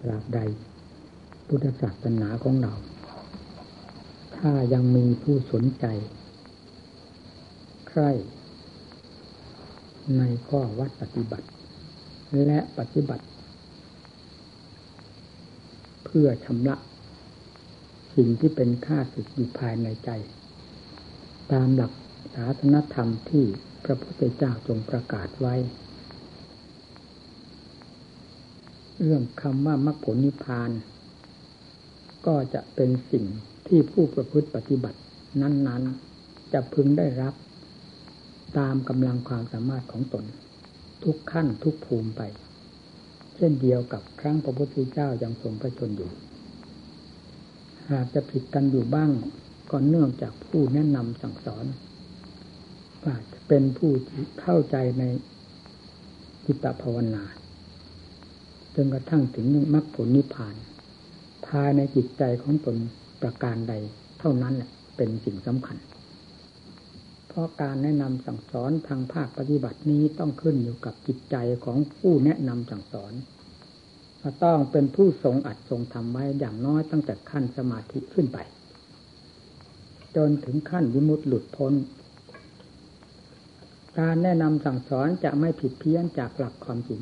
ตราบใด พุทธศาสนาของเรา ถ้ายังมีผู้สนใจ ใครในข้อวัดปฏิบัติ และปฏิบัติ เพื่อชำระสิ่งที่เป็นค่าศึกอยู่ภายในใจ ตามหลักศาสนธรรมที่พระพุทธเจ้าทรงประกาศไว้ เรื่องคำว่ามรรคผลนิพพาน ก็จะเป็นสิ่งที่ผู้ประพฤติปฏิบัติ นั้น ๆ จะพึงได้รับ ตามกำลังความสามารถของตน ทุกขั้นทุกภูมิไป เช่นเดียวกับครั้งพระพุทธเจ้ายังทรงพระชนอยู่ หากจะผิดกันอยู่บ้างก็เนื่องจากผู้แนะนำสั่งสอนว่าจะเป็นผู้เข้าใจในจิตภาวนา จนกระทั่งถึงมรรคผลนิพพาน ภายในจิตใจของตนประการใด เท่านั้นแหละเป็นสิ่งสำคัญ เพราะการแนะนำสั่งสอนทางภาคปฏิบัตินี้ต้องขึ้นอยู่กับจิตใจของผู้แนะนำสั่งสอนต้องเป็นผู้ทรงอัดทรงทำไว้อย่างน้อยตั้งแต่ขั้นสมาธิขึ้นไป จนถึงขั้นวิมุตติหลุดพ้น การแนะนำสั่งสอนจะไม่ผิดเพี้ยนจากหลักความจริง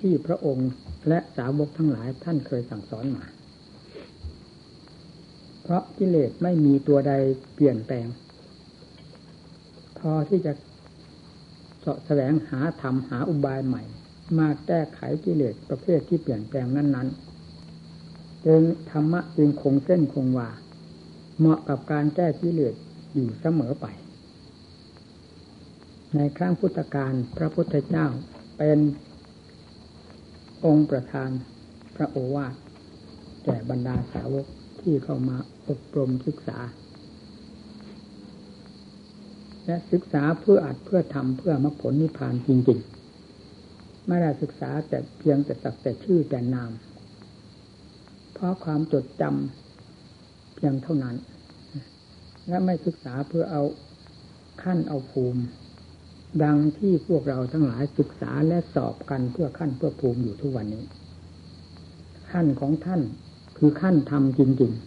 ที่พระองค์และสาวกทั้งหลายท่านเคยสั่งสอนมา เพราะกิเลสไม่มีตัวใดเปลี่ยนแปลง พอที่จะสะแสวงหาธรรมหาอุบายใหม่ มาแก้ไขกิเลสประเภทที่เปลี่ยนแปลงนั้นๆจึงธรรมะจึงคงเส้นคงวาเหมาะกับการแก้กิเลสอยู่เสมอไป ในครั้งพุทธกาลพระพุทธเจ้าเป็น องค์ประธานพระโอวาทแก่บรรดาสาวกที่เข้ามาอบรมศึกษา และศึกษาเพื่ออัดเพื่อทำเพื่อมรรคผลนิพพานจริงๆ ไม่ได้ศึกษาแต่เพียงแต่สักแต่ชื่อแต่นาม เพราะความจดจำเพียงเท่านั้น และไม่ศึกษาเพื่อเอาขั้นเอาภูมิ ดังที่พวกเราทั้งหลายศึกษาและสอบกันเพื่อขั้นเพื่อภูมิอยู่ทุกวันนี้ ขั้นของท่านคือขั้นทำจริงๆ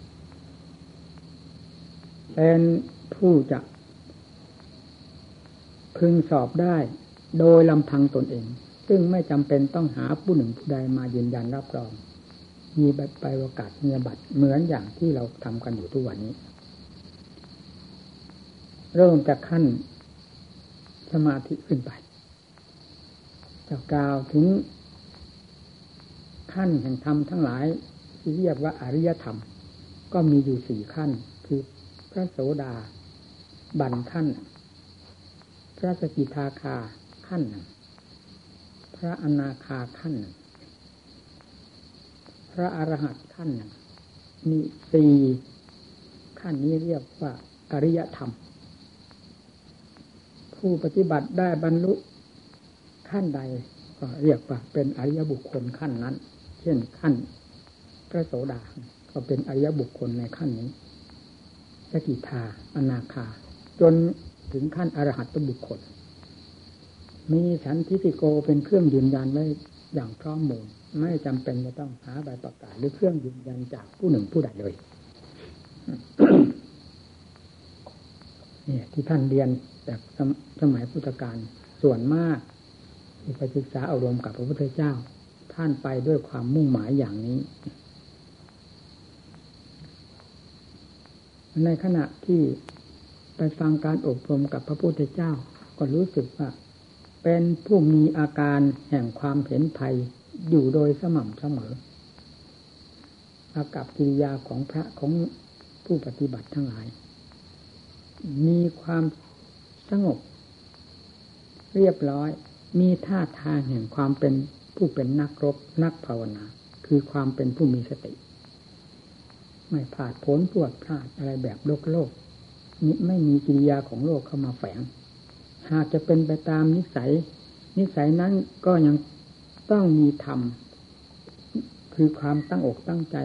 เป็นผู้จะ พึงสอบได้โดยลำพังตนเอง ซึ่งไม่จำเป็นต้องหาผู้หนึ่งผู้ใดมายืนยันรับรอง มีใบไปโอกาสเงียบัตรเหมือนอย่างที่เราทำกันอยู่ทุกวันนี้ เริ่มจากขั้น สมาธิขึ้นไปจะกล่าวถึงขั้นแห่งธรรมทั้งหลายที่เรียกว่าอริยธรรม ก็มีอยู่สี่ขั้น คือพระโสดาบันขั้น พระสกิทาคาขั้น พระอนาคาขั้น พระอรหันต์ขั้นมีสี่ขั้นนี้เรียกว่าอริยธรรม ผู้ปฏิบัติได้บรรลุขั้นใด ก็เรียกว่าเป็นอริยบุคคลขั้นนั้น เช่นขั้นพระโสดาก็เป็นอริยบุคคลในขั้นนี้สกิทาอนาคา จนถึงขั้นอรหัตบุคคล มีสันทิฏิโกเป็นเครื่องยืนยันไว้อย่างพร้อมมูลไม่จำเป็นจะต้องหาใบประกาศหรือเครื่องยืนยันจากผู้หนึ่งผู้ใดเลย เนี่ยที่ท่านเรียนจากสมัยพุทธกาลส่วนมากที่ไปศึกษาอารวมกับพระพุทธเจ้า ท่านไปด้วยความมุ่งหมายอย่างนี้ ในขณะที่ไปฟังการอบรมกับพระพุทธเจ้า ก็รู้สึกว่า เป็นผู้มีอาการแห่งความเห็นภัยอยู่โดยสม่ำเสมออากับกิริยาของพระของผู้ปฏิบัติทั้งหลาย มีความสงบ เรียบร้อย มีท่าทางแห่งความเป็นผู้เป็นนักรบนักภาวนา คือความเป็นผู้มีสติ ไม่ผาดผลปวดพลาดอะไรแบบโลกโลกนี่ไม่มีกิริยาของโลกเข้ามาแฝง หากจะเป็นไปตามนิสัย นิสัยนั้นก็ยังต้องมีธรรมคือความตั้งอกตั้งใจ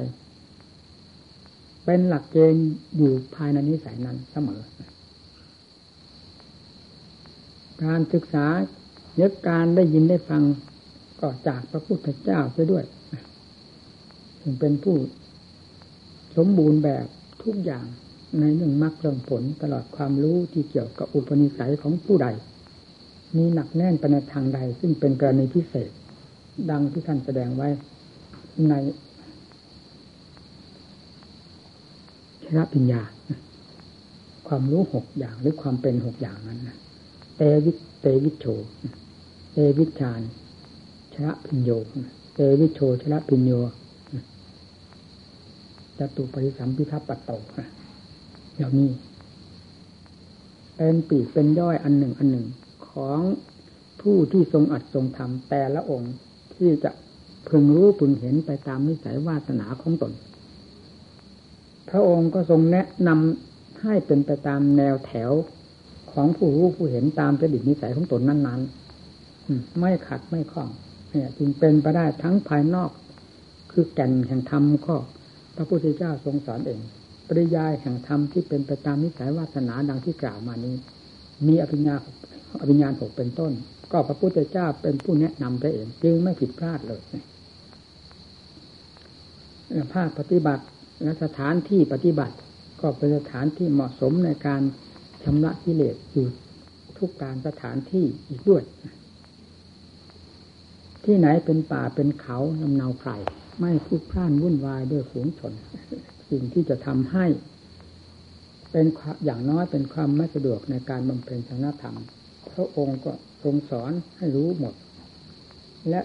เป็นหลักเกณฑ์อยู่ภายในนิสัยนั้นเสมอ การศึกษาเนื้อการได้ยินได้ฟังก็จากพระพุทธเจ้าไปด้วยถึงเป็นผู้สมบูรณ์แบบทุกอย่างในเรื่องมรรคเรื่องผลตลอดความรู้ที่เกี่ยวกับอุปนิสัยของผู้ใด มีหนักแน่นไปในทางใด ซึ่งเป็นกรณีพิเศษ ดังที่ท่านแสดงไว้ใน ชนะปัญญา ความรู้หกอย่างหรือความเป็นหกอย่างนั้นนะเตวิเตวิโชเตวิชานชนะพิญโยเตวิโชชนะพิญโยจตุปริสัมพิทัปปโตเหล่านี้เป็นปีกเป็นย่อยอันหนึ่งอันหนึ่งของผู้ที่ทรงอัดทรงทำแต่ละองค์ที่จะพึงรู้พึงเห็นไปตามนิสัยวาสนาของตน พระองค์ก็ทรงแนะนำให้เป็นไปตามแนวแถวของผู้รู้ผู้เห็นตามจดิตนิสัยของตนนั้นๆไม่ขัดไม่ข้องเนี่ยจึงเป็นไปได้ทั้งภายนอก คือแก่นแห่งธรรมก็พระพุทธเจ้าทรงสอนเอง ปริยายแห่งธรรมที่เป็นไปตามนิสัยวาสนาดังที่กล่าวมานี้ มีอภิญญาอภิญญาหกเป็นต้น ก็พระพุทธเจ้าเป็นผู้แนะนำไปเอง จึงไม่ผิดพลาดเลยภาคปฏิบัติ และสถานที่ปฏิบัติ ก็เป็นสถานที่เหมาะสมในการชำระกิเลสอยู่ทุกการสถานที่อีกด้วย ที่ไหนเป็นป่าเป็นเขาลำเนาไพรไม่พูดพล่านวุ่นวายด้วยฝูงชน สิ่งที่จะทำให้ เป็นอย่างน้อยเป็นความไม่สะดวกในการบำเพ็ญชนะธรรม พระองค์ก็ทรงสอนให้รู้หมด และ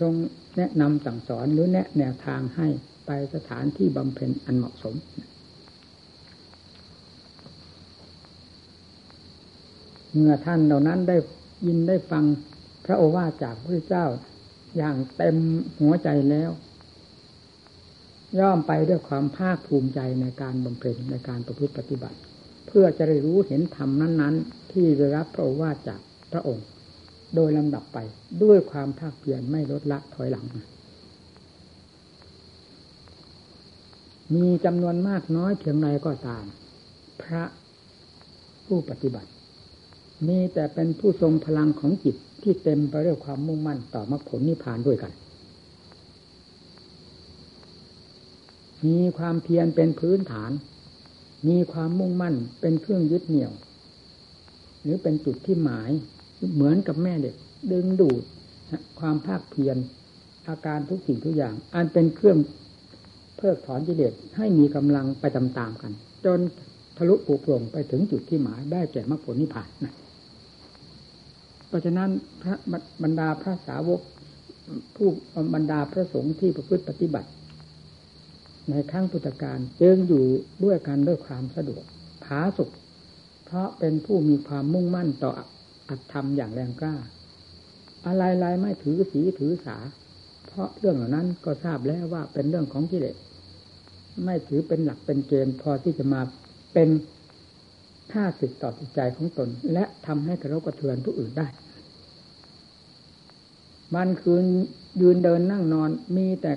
ทรงแนะนำสั่งสอนหรือแนะแนวทางให้ ไปสถานที่บำเพ็ญอันเหมาะสม เมื่อท่านเหล่านั้นได้ยินได้ฟังพระโอวาทจากพระเจ้า อย่างเต็มหัวใจแล้ว ย่อมไปด้วยความภาคภูมิใจในการบำเพ็ญในการประพฤติปฏิบัติ เพื่อจะได้รู้เห็นธรรมนั้น ๆ ที่ได้รับพระโอวาทจากพระองค์ โดยลำดับไปด้วยความภาคเพียรไม่ลดละถอยหลัง มีจำนวนมากน้อยเพียงไรก็ตาม พระผู้ปฏิบัติ มีแต่เป็นผู้ทรงพลังของจิตที่เต็มไปด้วยความมุ่งมั่นต่อมรรคผลนิพพานด้วยกัน มีความเพียรเป็นพื้นฐาน มีความมุ่งมั่นเป็นเครื่องยึดเหนี่ยว หรือเป็นจุดที่หมายเหมือนกับแม่เด็ก ดึงดูดความภาคเพียรอาการทุกสิ่งทุกอย่าง อันเป็นเครื่อง เพิกถอนกิเลสให้มีกำลังไปตามๆกัน จนทะลุปูโปร่งไปถึงจุดที่หมายได้แก่มรรคผลนิพพานนะเพราะฉะนั้นพระบรรดาพระสาวกผู้บรรดาพระสงฆ์ที่ประพฤติปฏิบัติ ในครั้งพุทธกาลจึงอยู่ด้วยกันด้วยความสะดวกผาสุกเพราะเป็นผู้มีความมุ่งมั่นต่ออัตธรรมอย่างแรงกล้า อะไรๆไม่ถือสีถือสา เพราะเรื่องเหล่านั้นก็ทราบแล้วว่าเป็นเรื่องของกิเลส ไม่ถือเป็นหลักเป็นเกณฑ์พอที่จะมาเป็นท่าสิทต่อจิตใจของตน และทำให้กระรกกระเทือนผู้อื่นได้มันคืนยืนเดินนั่งนอนมีแต่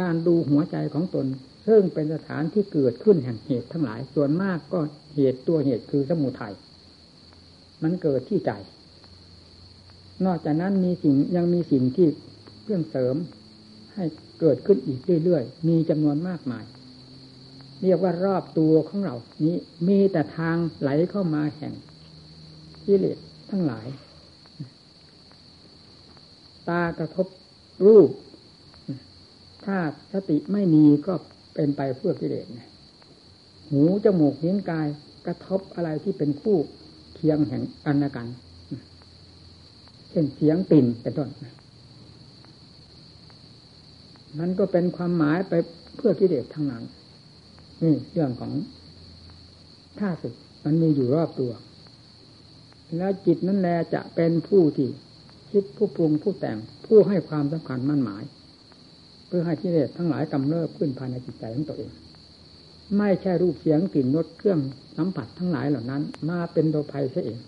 การดูหัวใจของตน ซึ่งเป็นสถานที่เกิดขึ้นแห่งเหตุทั้งหลายส่วนมากก็เหตุตัวเหตุคือสมุทัยมันเกิดที่ใจ นอกจากนั้นมีสิ่งยังมีสิ่งที่เครื่อเสริมให้เกิดขึ้นอีกเรื่อยๆ มีจำนวนมากมาย เรียกว่ารอบตัวของเรา นี้มีแต่ทางไหลเข้ามาแห่งกิเลสทั้งหลาย ตากระทบรูป ถ้าสติไม่มีก็เป็นไปเพื่อกิเลสหูจมูกนิ้นกายกระทบอะไรที่เป็นคู่เคียงแห่งอันกัน เช่นเสียงปิ่นเป็นต้นมันก็เป็นความหมายไปเพื่อกิเลสทั้งนั้น นี่เรื่องของท่าสึกมันมีอยู่รอบตัว แล้วจิตนั่นแหละจะเป็นผู้ที่คิดผู้ปรุงผู้แต่งผู้ให้ความสำคัญมั่นหมาย เพื่อให้กิเลสทั้งหลายกำเริบขึ้นภายในจิตใจของตัวเอง ไม่ใช่รูปเสียงกลิ่นรสเครื่องสัมผัสทั้งหลายเหล่านั้น มาเป็นตัวภัยเสียเอง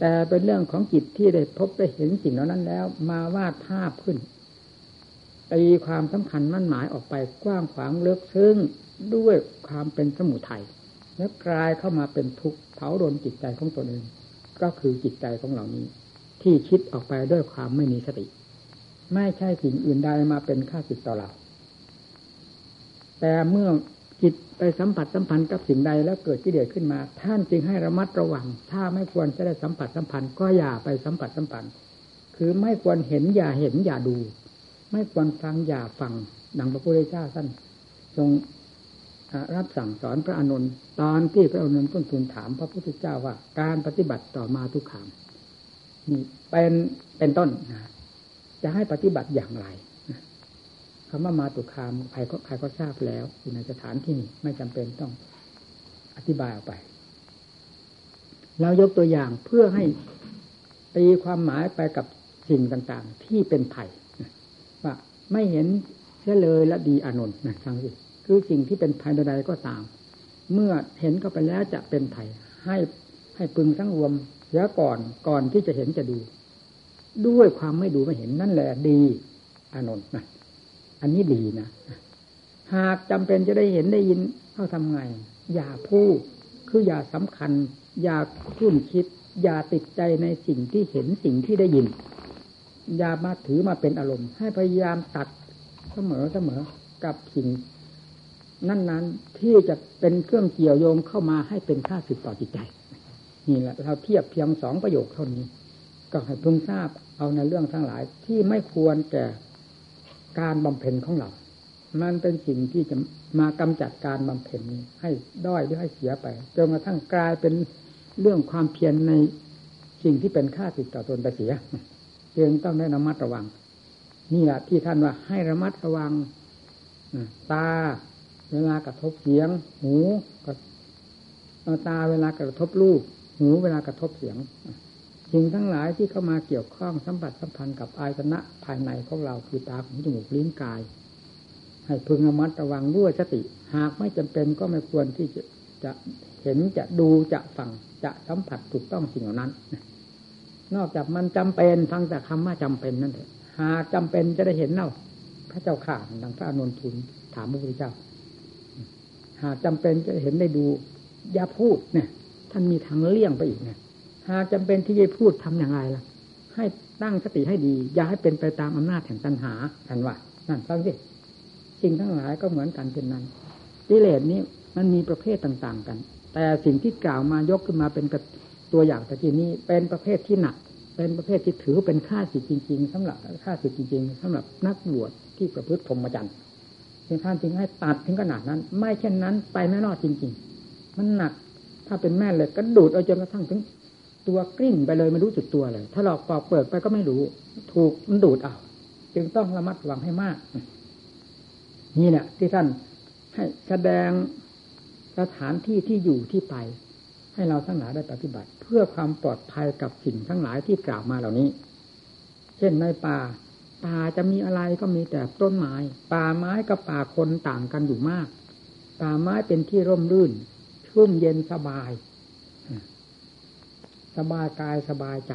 แต่เป็นเรื่องของจิตที่ได้พบได้เห็นสิ่งเหล่านั้นแล้ว มาวาดภาพขึ้นตีความสำคัญมั่นหมายออกไปกว้างขวางเลิกซึ่ง ด้วยความเป็นสมุทัยแล้วกลายเข้ามาเป็นทุกข์เผาโดนจิตใจของตนเอง ก็คือจิตใจของเหล่านี้ ที่คิดออกไปด้วยความไม่มีสติ ไม่ใช่สิ่งอื่นใดมาเป็นค่าสิทต่อเรา แต่เมื่อจิตไปสัมผัสสัมพันธ์กับสิ่งใดแล้วเกิดกิเลสขึ้นมา ท่านจึงให้ระมัดระวัง ถ้าไม่ควรจะได้สัมผัสสัมพันธ์ก็อย่าไปสัมผัสสัมพันธ์ คือไม่ควรเห็นอย่าเห็นอย่าดู ไม่ควรฟังอย่าฟังดังพระพุทธเจ้าท่านทรง รับสั่งสอนพระอนุนตอนที่พระอนุนต้นทูลถามพระพุทธเจ้าว่า การปฏิบัติต่อมาทุกขามเป็นเป็นต้นนะจะให้ปฏิบัติอย่างไรคำว่ามาตุคามใครก็ใครก็ทราบแล้วอยู่ในสถานที่นี้ไม่จำเป็นต้องอธิบายออกไป เรายกตัวอย่างเพื่อให้ตีความหมายไปกับสิ่งต่าง ๆ ที่เป็นไผ่ว่าไม่เห็นเสียเลยและดีอานนท์นะฟังสิ คือสิ่งที่เป็นภัยใดๆก็ตาม เมื่อเห็นเข้าไปแล้วจะเป็นภัยให้ให้พึงทั้งรวมเสียก่อนก่อนที่จะเห็นจะดู ด้วยความไม่ดูไม่เห็นนั่นแหละดีอานนท์นะอันนี้ดีนะหากจำเป็นจะได้เห็นได้ยินเขาทำไง อย่าพูดคืออย่าสำคัญ อย่าทุ่นคิด อย่าติดใจในสิ่งที่เห็นสิ่งที่ได้ยิน อย่ามาถือมาเป็นอารมณ์ ให้พยายามตัดเสมอเสมอกับสิ่ง นั้นๆ ที่จะเป็นเครื่องเกี่ยวโยงเข้ามาให้เป็นค่าสึกต่อจิตใจ นี่แหละเราเทียบเพียงสองประโยคเท่านี้ ก็ให้พึงทราบเอาในเรื่องทั้งหลายที่ไม่ควรแก่การบำเพ็ญของเรา มันเป็นสิ่งที่จะมากำจัดการบำเพ็ญนี้ให้ด้อยหรือให้เสียไปจนกระทั่งกลายเป็นเรื่องความเพียรในสิ่งที่เป็นค่าสิทต่อตนไปเสียจึงต้องได้ระมัดระวัง นี่แหละที่ท่านว่าให้ระมัดระวังตา เวลากระทบเสียง หูก็ตาเวลากระทบรูปหูเวลากระทบเสียงสิ่งทั้งหลายที่เข้ามาเกี่ยวข้องสัมผัสสัมพันธ์กับอายตนะภายในของเราคือตาหูจมูกลิ้นกาย ให้พึงระมัดระวังด้วยสติ หากไม่จำเป็นก็ไม่ควรที่จะจะเห็นจะดูจะฟังจะสัมผัสถูกต้องสิ่งเหล่านั้น นอกจากมันจำเป็นฟังจากคำว่าจำเป็นนั่นเองหากจำเป็นจะได้เห็นเล่าพระเจ้าข่าดังพระอนุนทุนถามพระพุทธเจ้า หากจำเป็นจะเห็นได้ดู อย่าพูดเนี่ย ท่านมีทางเลี่ยงไปอีกเนี่ยหากจำเป็นที่จะพูดทำอย่างไรล่ะ ให้ตั้งสติให้ดี อย่าให้เป็นไปตามอำนาจแห่งตัณหาท่านว่านั่นฟังสิสิ่งทั้งหลายก็เหมือนกันเป็นนั้นกิเลสนี้มันมีประเภทต่าง ๆ กัน แต่สิ่งที่กล่าวมายกขึ้นมาเป็นตัวอย่างตะกี้นี้ เป็นประเภทที่หนัก เป็นประเภทที่ถือเป็นค่าสิทธิ์จริง ๆสำหรับค่าสิทธิ์จริง ๆสำหรับนักบวชที่ประพฤติพรหมจรรย์ึงท่านจึงให้ตัดถึงขนาดนั้น ไม่เช่นนั้น ไปไม่รอดจริง ๆ มันหนัก ถ้าเป็นแม่เลยก็ดูดเอาจนกระทั่งถึง ตัวกลิ้งไปเลยไม่รู้จุดตัวเลย ถ้าหลอกปอกเปิดไปก็ไม่รู้ ถูกมันดูดเอาจึงต้องระมัดระวังให้มาก นี่แหละที่ท่านให้แสดงสถานที่ที่อยู่ที่ไป ให้เราทั้งหลายได้ปฏิบัติ เพื่อความปลอดภัยกับสิ่งทั้งหลายที่กล่าวมาเหล่านี้ เช่นในป่า ป่าจะมีอะไรก็มีแต่ต้นไม้ ป่าไม้กับป่าคนต่างกันอยู่มาก ป่าไม้เป็นที่ร่มรื่น ชุ่มเย็นสบาย สบายกายสบายใจ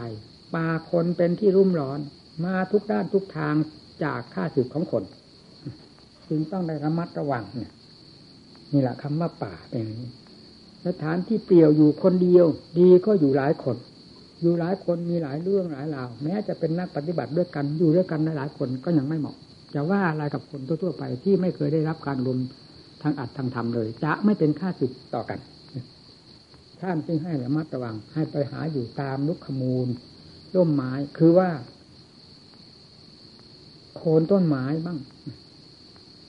ป่าคนเป็นที่รุ่มร้อน มาทุกด้านทุกทางจากข้าศึกของคน จึงต้องได้ระมัดระวังเนี่ยนี่แหละคำว่าป่าเป็นสถานที่เปลี่ยวอยู่คนเดียว ดีก็อยู่หลายคน อยู่หลายคนมีหลายเรื่องหลายราวแม้จะเป็นนักปฏิบัติด้วยกันอยู่ด้วยกันหลายคนก็ยังไม่เหมาะจะว่าอะไรกับคนทั่วๆไปที่ไม่เคยได้รับการรวมทางอัดทางธรรมเลย จะไม่เป็นค่าศึกต่อกันท่านจึงให้ระมัดระวัง ให้ไปหาอยู่ตามลุกขมูลร่มไม้คือว่า โคนต้นไม้บ้าง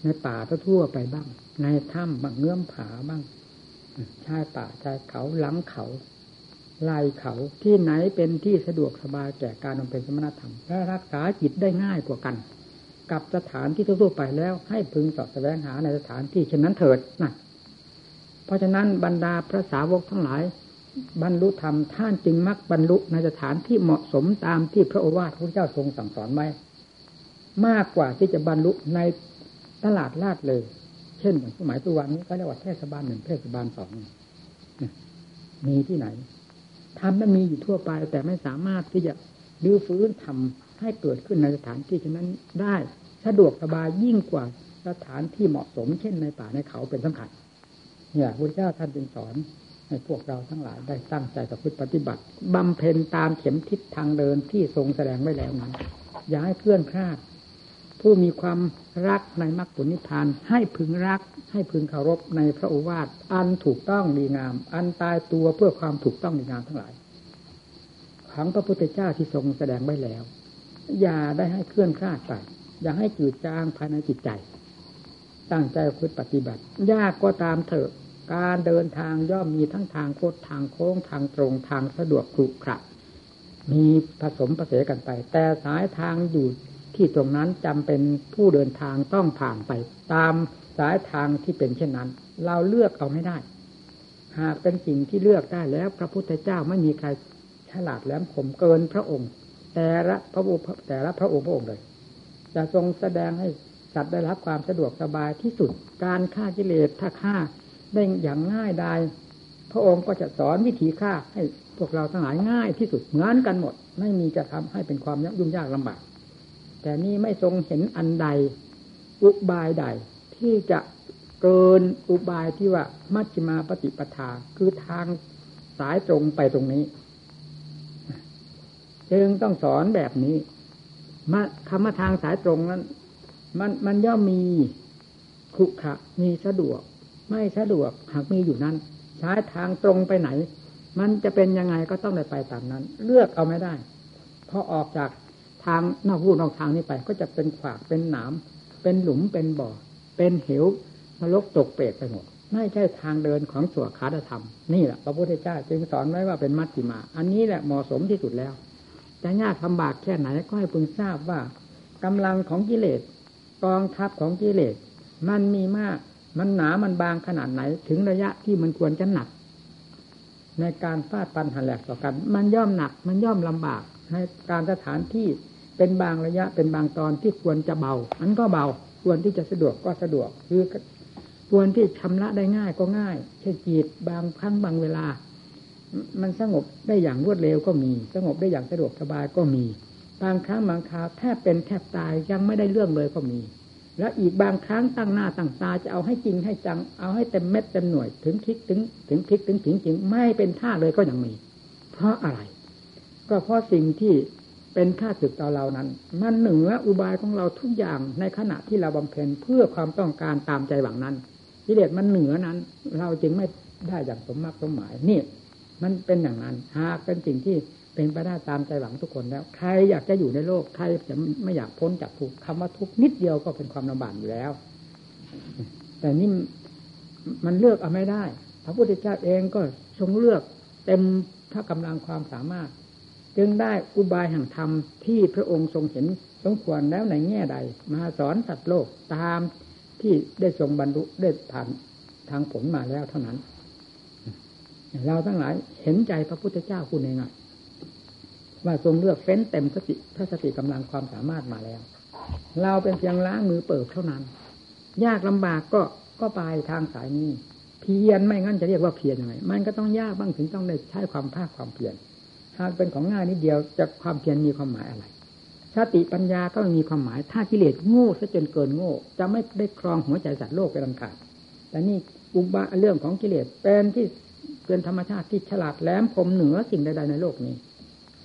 ในป่าทั่วไปบ้าง ในถ้ำบางเงื่อมผาบ้างชายป่าชายเขาหลังเขา ลายเขาที่ไหนเป็นที่สะดวกสบายแก่การบำเพ็ญสมณธรรม และรักษาจิตได้ง่ายกว่ากัน กับสถานที่ทั่วไปแล้วให้พึงสอบแสวงหาในสถานที่เช่นนั้นเถิดนะเพราะฉะนั้นบรรดาพระสาวกทั้งหลาย บรรลุธรรมท่านจึงมักบรรลุในสถานที่เหมาะสมตามที่พระโอวาทพระเจ้าทรงสั่งสอนไว้มากกว่าที่จะบรรลุในตลาดลาดเลย เช่นสมัยตุวันนี้ก็เรียกว่าเทศบาลหนึ่งเทศบาลสองมีที่ไหน ทำนั้นมีอยู่ทั่วไป แต่ไม่สามารถที่จะดื้อฟื้นทำให้เกิดขึ้นในสถานที่เช่นนั้นได้สะดวกสบายยิ่งกว่าสถานที่เหมาะสม เช่นในป่าในเขาเป็นสำคัญเนี่ยพระเจ้าท่านจึงสอนให้พวกเราทั้งหลายได้ตั้งใจกับพุทธปฏิบัติบำเพ็ญตามเข็มทิศทางเดินที่ทรงแสดงไว้แล้วนั้นอย่าให้เคลื่อนคลาด ผู้มีความรักในมรรคผลนิพพาน ให้พึงรัก ให้พึงเคารพในพระโอวาทอันถูกต้องดีงาม อันตายตัวเพื่อความถูกต้องดีงามทั้งหลายของพระพุทธเจ้าที่ทรงแสดงไว้แล้ว อย่าได้ให้เคลื่อนคลาดไปอย่าให้จืดจางภายในจิตใจ ตั้งใจพุทธปฏิบัติ ยากก็ตามเถอะการเดินทางย่อมมีทั้งทางโคดทางโค้งทางตรงทางสะดวกครุขระมีผสมผสมกันไป แต่สายทางอยู่ ที่ตรงนั้นจำเป็นผู้เดินทางต้องผ่านไป ตามสายทางที่เป็นเช่นนั้น เราเลือกเอาไม่ได้ หากเป็นสิ่งที่เลือกได้แล้วพระพุทธเจ้าไม่มีใครฉลาดแหลมคมเกินพระองค์ แต่ละพระองค์แต่ละพระองค์พระองค์เลย จะทรงแสดงให้สัตว์ได้รับความสะดวกสบายที่สุด การฆ่ากิเลสถ้าฆ่าได้อย่างง่ายดายพระองค์ก็จะสอนวิธีฆ่าให้พวกเราทั้งหลายง่ายที่สุดเหมือนกันหมด ไม่มีจะทำให้เป็นความยุ่งยากลำบาก แต่นี่ไม่ทรงเห็นอันใด อุบายใด ที่จะเกินอุบายที่ว่ามัชฌิมาปฏิปทาคือทางสายตรงไปตรงนี้ จึงต้องสอนแบบนี้มาคำว่าทางสายตรงนั้น มันมันย่อมมีขุขะมีสะดวก ไม่สะดวกหากมีอยู่นั้น ใช้ทางตรงไปไหน มันจะเป็นยังไงก็ต้องได้ไปตามนั้น เลือกเอาไม่ได้พอออกจาก ทางนอกวูนอกทางนี้ไป ก็จะเป็นขวากเป็นหนาม เป็นหลุมเป็นบ่อ เป็นเหวนรกตกเปรตไปหมด ไม่ใช่ทางเดินของสวขาธรรม นี่แหละพระพุทธเจ้าจึงสอนไว้ว่าเป็นมัชฌิมา อันนี้แหละเหมาะสมที่สุดแล้วจะยากลำบากแค่ไหนก็ให้พึงทราบว่ากำลังของกิเลสกองทัพของกิเลสมันมีมาก มันหนามันบางขนาดไหน ถึงระยะที่มันควรจะหนัก ในการฟาดปันหันแหลกต่อกัน มันย่อมหนัก มันย่อมลำบากในการสถานที่ เป็นบางระยะเป็นบางตอนที่ควรจะเบา มันก็เบา ควรที่จะสะดวกก็สะดวก คือควรที่ชำระได้ง่ายก็ง่ายเช่นจีตบางครั้งบางเวลา มันสงบได้อย่างรวดเร็วก็มี สงบได้อย่างสะดวกสบายก็มี บางครั้งบางคราวแทบเป็นแทบตายยังไม่ได้เรื่องเลยก็มี แล้วอีกบางครั้งตั้งหน้าตั้งตาจะเอาให้จริงให้จัง เอาให้เต็มเม็ดเต็มหน่วย ถึงพลิกถึงถึงพลิกถึงถึงจริงไม่เป็นท่าเลยก็ยังมี เพราะอะไร ก็เพราะสิ่งที่ เป็นค่าศึกต่อเรานั้น มันเหนืออุบายของเราทุกอย่างในขณะที่เราบำเพ็ญเพื่อความต้องการตามใจหวังนั้นกิเลสมันเหนือนั้น เราจึงไม่ได้อย่างสมมากสมหมายนี่ มันเป็นอย่างนั้นหากเป็นสิ่งที่เป็นไปได้ตามใจหวังทุกคนแล้ว ใครอยากจะอยู่ในโลกใครจะไม่อยากพ้นจากทุกคำว่าทุกนิดเดียวก็เป็นความลำบากอยู่แล้ว แต่นี่มันเลือกเอาไม่ได้ พระพุทธเจ้าเองก็ทรงเลือกเต็มถ้ากำลังความสามารถ จึงได้อุบายแห่งธรรมที่พระองค์ทรงเห็นสมควรแล้วในแง่ใด มาสอนสัตว์โลกตามที่ได้ทรงบรรลุได้ผ่านทางผลมาแล้วเท่านั้น เราทั้งหลายเห็นใจพระพุทธเจ้าคุณเองว่าทรงเลือกเฟ้นเต็มสติพระสติกำลังความสามารถมาแล้ว เราเป็นเพียงล้างมือเปิดเท่านั้น ยากลำบากก็ก็ไปทางสายนี้เพียรไม่งั้นจะเรียกว่าเพียรยังไงมันก็ต้องยากบ้างถึงต้องได้ใช้ความภาคความเพียร เป็นของง่ายนิดเดียวจะความเพียรมีความหมายอะไรสติปัญญาก็มีความหมาย ถ้ากิเลสโง่ซะจนเกินโง่ จะไม่ได้ครองหัวใจสัตว์โลกไปลำขาดแต่นี่อุบะเรื่องของกิเลสเป็นที่เป็นธรรมชาติที่ฉลาดแหลมคมเหนือสิ่งใดๆในโลกนี้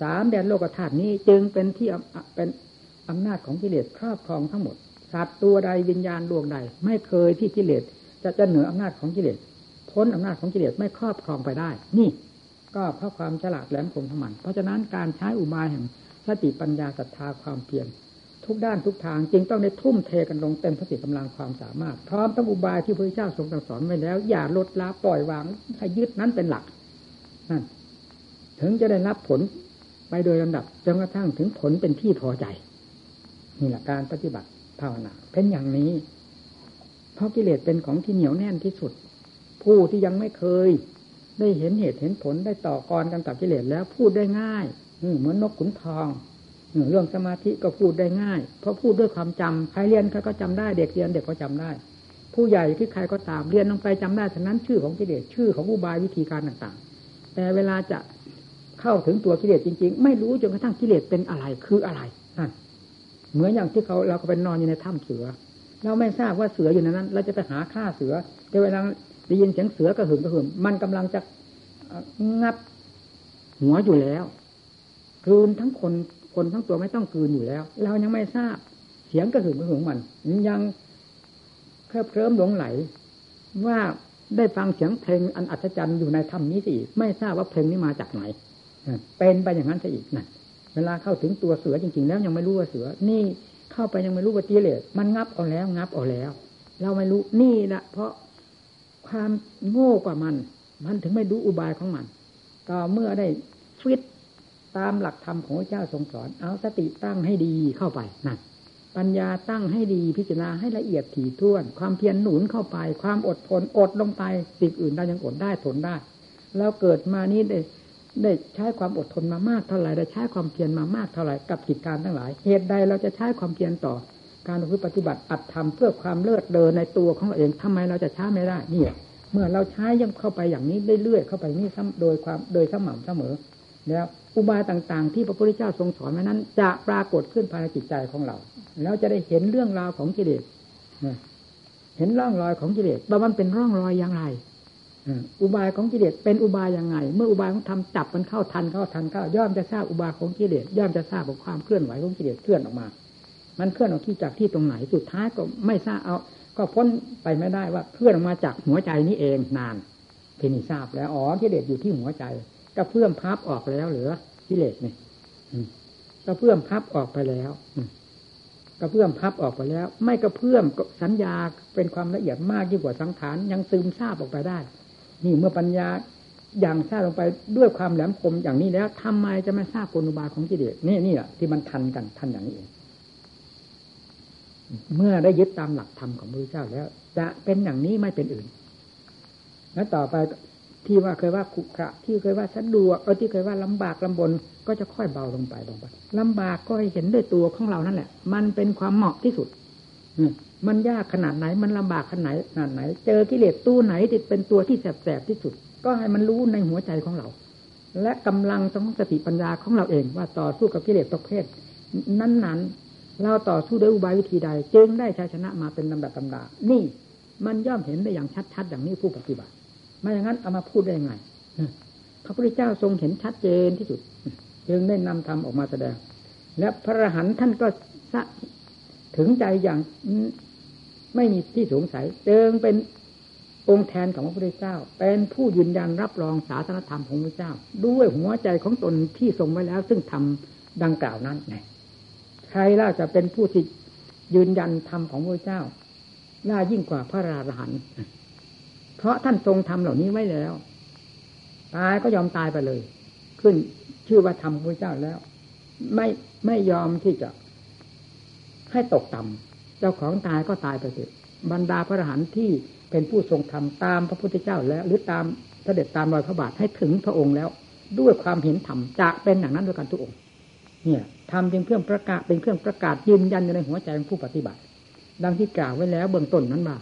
สามแดนโลกธาตุนี้จึงเป็นที่เป็นอำนาจของกิเลสครอบครองทั้งหมดสัตว์ตัวใดวิญญาณดวงใด ไม่เคยที่กิเลสจะจะเหนืออำนาจของกิเลสพ้นอำนาจของกิเลสไม่ครอบครองไปได้ นี่ ก็เพราะความฉลาดแหลมคมของมัน เพราะฉะนั้นการใช้อุบายแห่งสติปัญญาศรัทธาความเพียรทุกด้านทุกทางจึงต้องได้ทุ่มเทกันลงเต็มสติกำลังความสามารถ พร้อมทั้งอุบายที่พระเจ้าทรงสอนไว้แล้ว อย่าลดละปล่อยวางให้ยึดนั้นเป็นหลักนั่นถึงจะได้รับผลไปโดยลำดับจนกระทั่งถึงผลเป็นที่พอใจนี่แหละการปฏิบัติภาวนาเป็นอย่างนี้ เพราะกิเลสเป็นของที่เหนียวแน่นที่สุด ผู้ที่ยังไม่เคย ได้เห็นเหตุเห็นผลได้ต่อกรกันกับกิเลสแล้วพูดได้ง่ายเหมือนนกขุนทองเรื่องสมาธิก็พูดได้ง่าย เพราะพูดด้วยความจำใครเรียนใครก็จำได้เด็กเรียนเด็กก็จำได้ ผู้ใหญ่ที่ใครก็ตามเรียนลงไปจำได้ฉะนั้นชื่อของกิเลสชื่อของอุบายวิธีการต่างๆ แต่เวลาจะเข้าถึงตัวกิเลสจริง ๆ ไม่รู้จนกระทั่งกิเลสเป็นอะไรคืออะไรนั่นเหมือนอย่างที่เขาเราก็ไปนอนอยู่ในถ้ำเสือ เราไม่ทราบว่าเสืออยู่ในนั้น เราจะไปหาฆ่าเสือแต่เวลา ได้ยินเสียงเสือกระหึ่มกระหึ่มมันกำลังจะงับหัวอยู่แล้วคืนทั้งคนคนทั้งตัวไม่ต้องกืนอยู่แล้ว เรายังไม่ทราบ เสียงกระหึ่มกระหึ่มมันยังเคลิบเคลิ้มหลงไหล ว่าได้ฟังเสียงเพลงอันอัศจรรย์อยู่ในธรรมนี้สิไม่ทราบว่าเพลงนี้มาจากไหนเป็นไปอย่างนั้นซะอีกนั่นเวลาเข้าถึงตัวเสือจริง ๆ แล้วยังไม่รู้ว่าเสือ นี่เข้าไปยังไม่รู้ว่าตีเลสมันงับเอาแล้ว งับเอาแล้ว เราไม่รู้นี่แหละเพราะ ความโง่กว่ามัน มันถึงไม่รู้อุบายของมัน ก็เมื่อได้ฟิตตามหลักธรรมของพระเจ้าทรงสอน เอาสติตั้งให้ดีเข้าไปนั่นปัญญาตั้งให้ดีพิจารณาให้ละเอียดถี่ถ้วน ความเพียรหนุนเข้าไป ความอดทนอดลงไปสิ่งอื่นได้ยังอดได้ทนได้เราเกิดมานี้ได้ได้ใช้ความอดทนมามากเท่าไหร่ได้ใช้ความเพียรมามากเท่าไหร่กับกิจการทั้งหลาย เหตุใดเราจะใช้ความเพียรต่อ การปฏิบัติอัดทำเพื่อความเลิศเดินในตัวของเราเองทำไมเราจะช้าไม่ได้เนี่ยเมื่อเราใช้ย่ำเข้าไปอย่างนี้เรื่อยๆเข้าไปนี่โดยความโดยสม่ำเสมอแล้วอุบายต่างๆ ที่พระพุทธเจ้าทรงสอนมานั้น จะปรากฏขึ้นภายในจิตใจของเราแล้วจะได้เห็นเรื่องราวของกิเลสเห็นร่องรอยของกิเลสว่ามันเป็นร่องรอยอย่างไรอุบายของกิเลสเป็นอุบายยังไง เมื่ออุบายของธรรมจับมันเข้าทันเข้าทันเข้าย่อมจะทราบอุบายของกิเลสย่อมจะทราบของความเคลื่อนไหวของกิเลสเคลื่อนออกมา มันเคลื่อนออกที่จากที่ตรงไหนสุดท้ายก็ไม่ทราบเอา ก็พ้นไปไม่ได้ว่าเคลื่อนออกมาจากหัวใจนี้เองนานทีนี้ทราบแล้วอ๋อกิเลสอยู่ที่หัวใจก็เพื่อมพับออกแล้วเหลือกิเลสเนี่ยก็เพื่อมพับออกไปแล้วก็เพื่อมพับออกไปแล้ว ไม่ก็เพื่อมสัญญาเป็นความละเอียดมากยิ่งกว่าสังขารยังซึมซาบออกไปได้ นี่เมื่อปัญญาอย่างทราบลงไปด้วยความแหลมคมอย่างนี้แล้วทำไมจะไม่ทราบกลอุบายของกิเลสนี่นี่แหละที่มันทันกันทันอย่างนี้เอง เมื่อได้ยึดตามหลักธรรมของพระพุทธเจ้าแล้ว จะเป็นอย่างนี้ไม่เป็นอื่น แล้วต่อไปที่ว่าเคยว่าขุขระที่เคยว่าสะดวกเออที่เคยว่าลำบากลำบนก็จะค่อยเบาลงไปลงไปลำบากก็ให้เห็นด้วยตัวของเรานั่นแหละ มันเป็นความเหมาะที่สุดมันยากขนาดไหน มันลำบากขนาดไหนขนาดไหน เจอกิเลสตู้ไหนที่เป็นตัวที่แสบๆที่สุด ก็ให้มันรู้ในหัวใจของเรา และกำลังของสติปัญญาของเราเองว่าต่อสู้กับกิเลสประเภทนั้นๆ เราต่อสู้ด้วยอุบายวิธีใด จึงได้ชัยชนะมาเป็นลำดับลำดานี่ มันย่อมเห็นได้อย่างชัดๆอย่างนี้ผู้ปฏิบัติไม่อย่างนั้นเอามาพูดได้ยังไงพระพุทธเจ้าทรงเห็นชัดเจนที่สุด จึงได้นำธรรมออกมาแสดง และพระอรหันต์ท่านก็สะถึงใจอย่างไม่มีที่สงสัยจิงเป็นองค์แทนของพระพุทธเจ้า เป็นผู้ยืนยันรับรองศาสนธรรมของพระเจ้า ด้วยหัวใจของตนที่ทรงไว้แล้ว ซึ่งทำดังกล่าวนั้นไง ใครล่าจะเป็นผู้ที่ยืนยันธรรมของพระเจ้าล่ายิ่งกว่าพระราหันเพราะท่านทรงทำเหล่านี้ไว้แล้ว ตายก็ยอมตายไปเลย ขึ้นชื่อว่าทำพระเจ้าแล้ว ไม่ไม่ยอมที่จะ ให้ตกต่ำเจ้าของตายก็ตายไปเถอะบรรดาพระอรหันต์ที่เป็นผู้ทรงธรรมตามพระพุทธเจ้าแล้ว หรือตามเสด็จตามรอยพระบาทให้ถึงพระองค์แล้ว ด้วยความเห็นธรรมจะเป็นอย่างนั้นด้วยกันทุกองค์ เนี่ยทำเป็นเครื่องประกาศเป็นเครื่องประกาศยืนยันในหัวใจของผู้ปฏิบัติ ดังที่กล่าวไว้แล้วเบื้องต้นนั้นว่า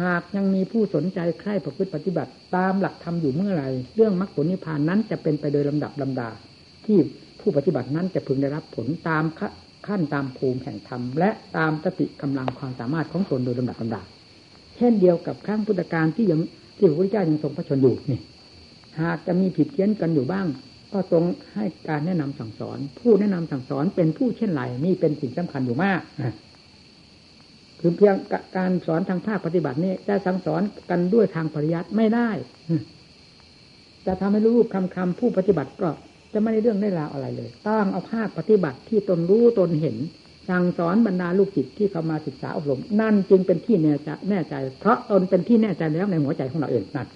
หากยังมีผู้สนใจใคร่ประพฤติปฏิบัติ ตามหลักธรรมอยู่เมื่อไรเรื่องมรรคผลนิพพานนั้นจะเป็นไปโดยลำดับลำดา ที่ผู้ปฏิบัตินั้นจะพึงได้รับผลตามขั้นตามภูมิแห่งธรรมและตามสติกำลังความสามารถของตนโดยลำดับลำดา เช่นเดียวกับครั้งพุทธกาลที่ยังที่พระพุทธเจ้ายังทรงพระชนอยู่นี่ หากจะมีผิดเพี้ยนกันอยู่บ้าง ก็ทรงให้การแนะนำสั่งสอน ผู้แนะนำสั่งสอนเป็นผู้เช่นไรนี่เป็นสิ่งสำคัญอยู่มากคือเพียงการสอนทางภาคปฏิบัตินี่จะสั่งสอนกันด้วยทางปริยัติไม่ได้จะทำให้รู้คำคำผู้ปฏิบัติก็จะไม่ได้เรื่องได้ราวอะไรเลย ต้องเอาภาคปฏิบัติที่ตนรู้ตนเห็น สั่งสอนบรรดาลูกศิษย์ที่เข้ามาศึกษาอบรม นั่นจึงเป็นที่แน่ใจแน่ใจ เพราะตนเป็นที่แน่ใจแล้วในหัวใจของเราเองนั่น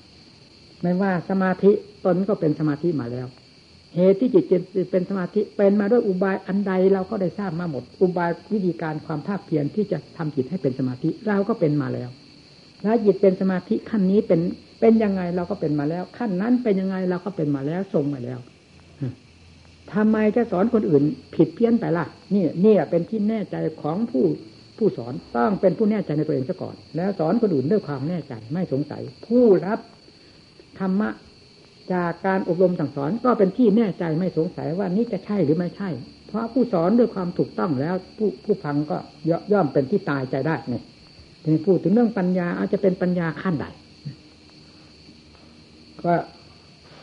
ไม่ว่าสมาธิตนก็เป็นสมาธิมาแล้ว เหตุที่จิตจะเป็นสมาธิเป็นมาด้วยอุบายอันใดเราก็ได้ทราบมาหมด อุบายวิธีการความภาคเพียรที่จะทำจิตให้เป็นสมาธิเราก็เป็นมาแล้วถ้าจิตเป็นสมาธิขั้นนี้เป็นเป็นยังไงเราก็เป็นมาแล้ว ขั้นนั้นเป็นยังไงเราก็เป็นมาแล้วทรงมาแล้วทำไมจะสอนคนอื่นผิดเพี้ยนไปล่ะนี่นี่เป็นที่แน่ใจของผู้ผู้สอนต้องเป็นผู้แน่ใจในตัวเองซะก่อน แล้วสอนคนอื่นด้วยความแน่ใจไม่สงสัย ผู้รับธรรมะ จากการอบรมสั่งสอนก็เป็นที่แน่ใจไม่สงสัยว่านี้จะใช่หรือไม่ใช่ เพราะผู้สอนด้วยความถูกต้องแล้วผู้ผู้ฟังก็ย่อมเป็นที่ตายใจได้เนี่ยทีนี้พูดถึงเรื่องปัญญาอาจจะเป็นปัญญาขั้นใดก็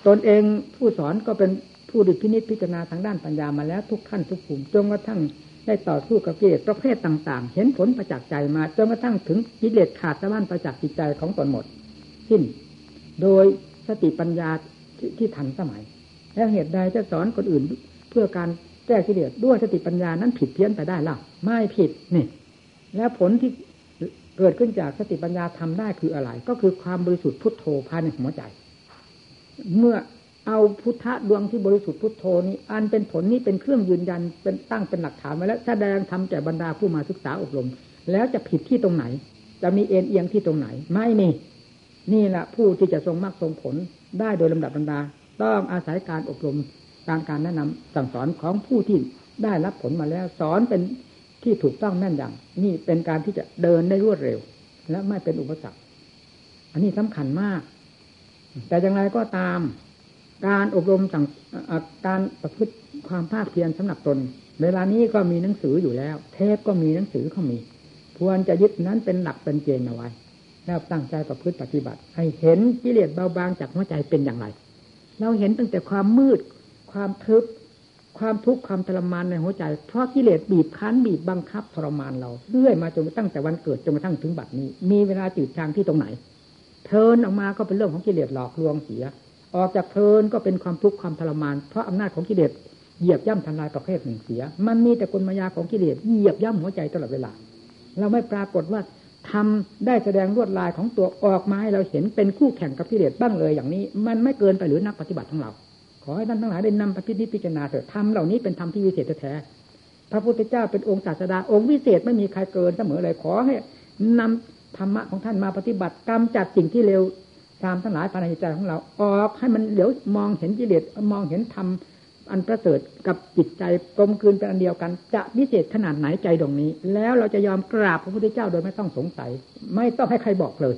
ตนเองผู้สอนก็เป็นผู้ดิพินิจพิจารณาทางด้านปัญญามาแล้วทุกขั้นทุกภูมิจนกระทั่งได้ต่อสู้กับกิเลสประเภทต่างๆ เห็นผลประจักษ์ใจมาจนกระทั่งถึงกิเลสขาดสะบั้นประจักษ์จิตใจของตนหมด สิ้น โดย สติปัญญาที่ทันสมัย แล้วเหตุใดจะสอนคนอื่น เพื่อการแก้กิเลสด้วยสติปัญญานั้นผิดเพี้ยนไปได้ล่ะไม่ผิดนี่ แล้วผลที่เกิดขึ้นจากสติปัญญาทำได้คืออะไร ก็คือความบริสุทธิ์พุทโธภายในหัวใจ เมื่อเอาพุทธะดวงที่บริสุทธิ์พุทโธนี้ อันเป็นผลนี้เป็นเครื่องยืนยันเป็นตั้งเป็นหลักฐานไว้แล้วแสดงทำแก่บรรดาผู้มาศึกษาอบรม แล้วจะผิดที่ตรงไหน จะมีเอ็นเอียงที่ตรงไหน ไม่มี นี่แหละผู้ที่จะทรงมรรคทรงผลได้โดยลำดับลำดา ต้องอาศัยการอบรมการการแนะนำสั่งสอนของผู้ที่ได้รับผลมาแล้วสอนเป็นที่ถูกต้องแน่นอย่างนี่เป็นการที่จะเดินได้รวดเร็ว และไม่เป็นอุปสรรค อันนี้สำคัญมาก แต่อย่างไรก็ตาม การอบรมสั่งการประพฤติความภาคเพียรสำหรับตน เวลานี้ก็มีหนังสืออยู่แล้ว เทปก็มีหนังสือเขามีควรจะยึดนั้นเป็นหลักเป็นเกณฑ์เอาไว้ แล้วตั้งใจประพฤติปฏิบัติ ให้เห็นกิเลสเบาบางจากหัวใจเป็นอย่างไร เราเห็นตั้งแต่ความมืด ความทึบ ความทุกข์ความทรมานในหัวใจ เพราะกิเลสบีบคั้นบีบบังคับทรมานเราเรื่อยมาจนตั้งแต่วันเกิดจนกระทั่งถึงบัดนี้ มีเวลาจืดจางที่ตรงไหนเทินออกมาก็เป็นเรื่องของกิเลสหลอกลวงเสีย ออกจากเพลินก็เป็นความทุกข์ความทรมาน เพราะอำนาจของกิเลสเหยียบย่ำทำลายประเภทหนึ่งเสีย มันมีแต่กลมายาของกิเลสเหยียบย่ำหัวใจตลอดเวลา เราไม่ปรากฏว่า ทำได้แสดงลวดลายของตัวออกมาให้เราเห็นเป็นคู่แข่งกับกิเลสบ้างเลยอย่างนี้ มันไม่เกินไปหรือนักปฏิบัติของเรา ขอให้ท่านทั้งหลายได้นำปฏิพิจารณาเถิดทำเหล่านี้เป็นธรรมที่วิเศษแท้พระพุทธเจ้าเป็นองค์ศาสดาองค์วิเศษไม่มีใครเกินเสมอเลยขอให้นำธรรมะของท่านมาปฏิบัติกรรมจัดสิ่งที่เร็วตามทั้งหลายภายในใจของเรา ออกให้มันเหลียวมองเห็นกิเลสมองเห็นธรรม อันประเสริฐกับจิตใจกลมกลืนเป็นอันเดียวกัน จะวิเศษขนาดไหนใจตรงนี้ แล้วเราจะยอมกราบพระพุทธเจ้าโดยไม่ต้องสงสัย ไม่ต้องให้ใครบอกเลย